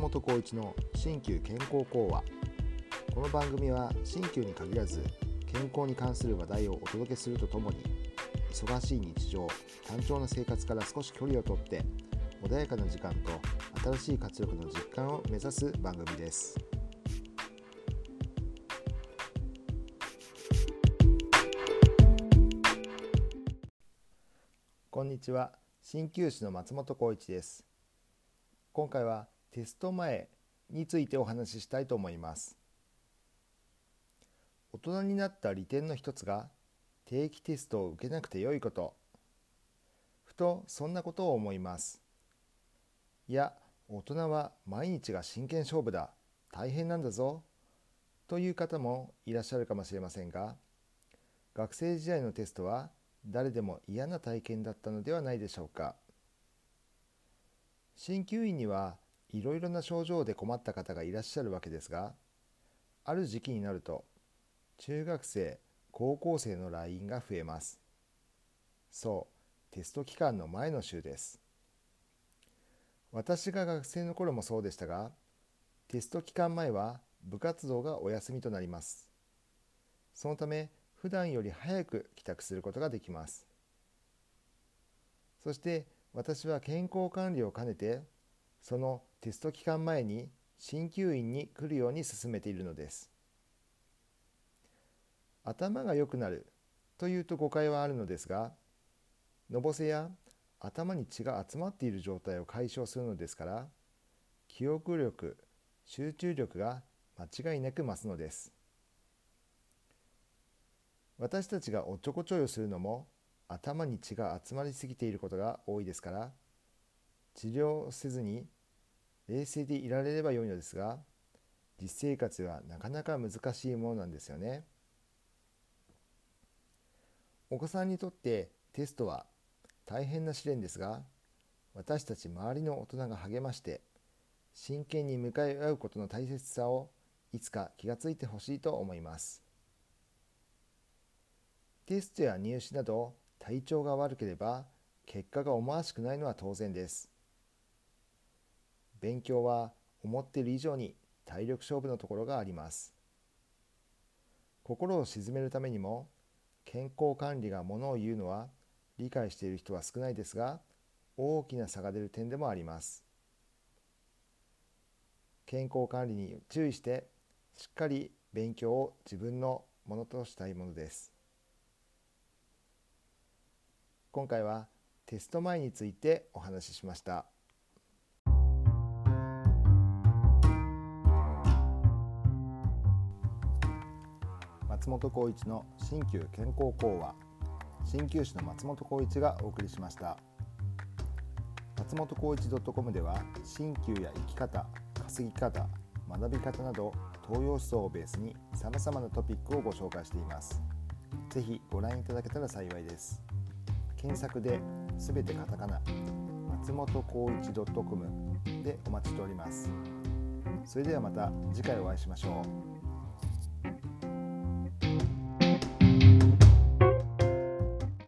本浩一の新旧健康講話。この番組は新旧に限らず健康に関する話題をお届けするとともに忙しい日常単調な生活から少し距離をとって穏やかな時間と新しい活力の実感を目指す番組です。こんにちは。鍼灸師の松本浩一です。今回はテスト前についてお話ししたいと思います。大人になった利点の一つが定期テストを受けなくてよいこと。ふとそんなことを思います。いや大人は毎日が真剣勝負だ。大変なんだぞ。という方もいらっしゃるかもしれませんが学生時代のテストは誰でも嫌な体験だったのではないでしょうか。鍼灸院にはいろいろな症状で困った方がいらっしゃるわけですがある時期になると中学生高校生の来院が増えます。そうテスト期間の前の週です。私が学生の頃もそうでしたがテスト期間前は部活動がお休みとなります。そのため普段より早く帰宅することができます。そして私は健康管理を兼ねてそのテスト期間前に鍼灸院に来るように進めているのです。頭が良くなるというと誤解はあるのですがのぼせや頭に血が集まっている状態を解消するのですから記憶力集中力が間違いなく増すのです。私たちがおっちょこちょいをするのも頭に血が集まりすぎていることが多いですから治療せずに冷静でいられればよいのですが実生活はなかなか難しいものなんですよね。お子さんにとってテストは大変な試練ですが私たち周りの大人が励まして真剣に向かい合うことの大切さをいつか気がついてほしいと思いますテストや入試など体調が悪ければ結果が思わしくないのは当然です勉強は思っている以上に体力勝負のところがあります。心を鎮めるためにも健康管理がものを言うのは理解している人は少ないですが大きな差が出る点でもあります。健康管理に注意してしっかり勉強を自分のものとしたいものです。今回はテスト前についてお話ししました。松本浩一の新旧健康講話。鍼灸師の松本浩一がお送りしました。松本浩一 .com では鍼灸や生き方稼ぎ方学び方など東洋思想をベースに様々なトピックをご紹介しています。ぜひご覧いただけたら幸いです。検索で全てカタカナ松本浩一 .com でお待ちしております。それではまた次回お会いしましょう。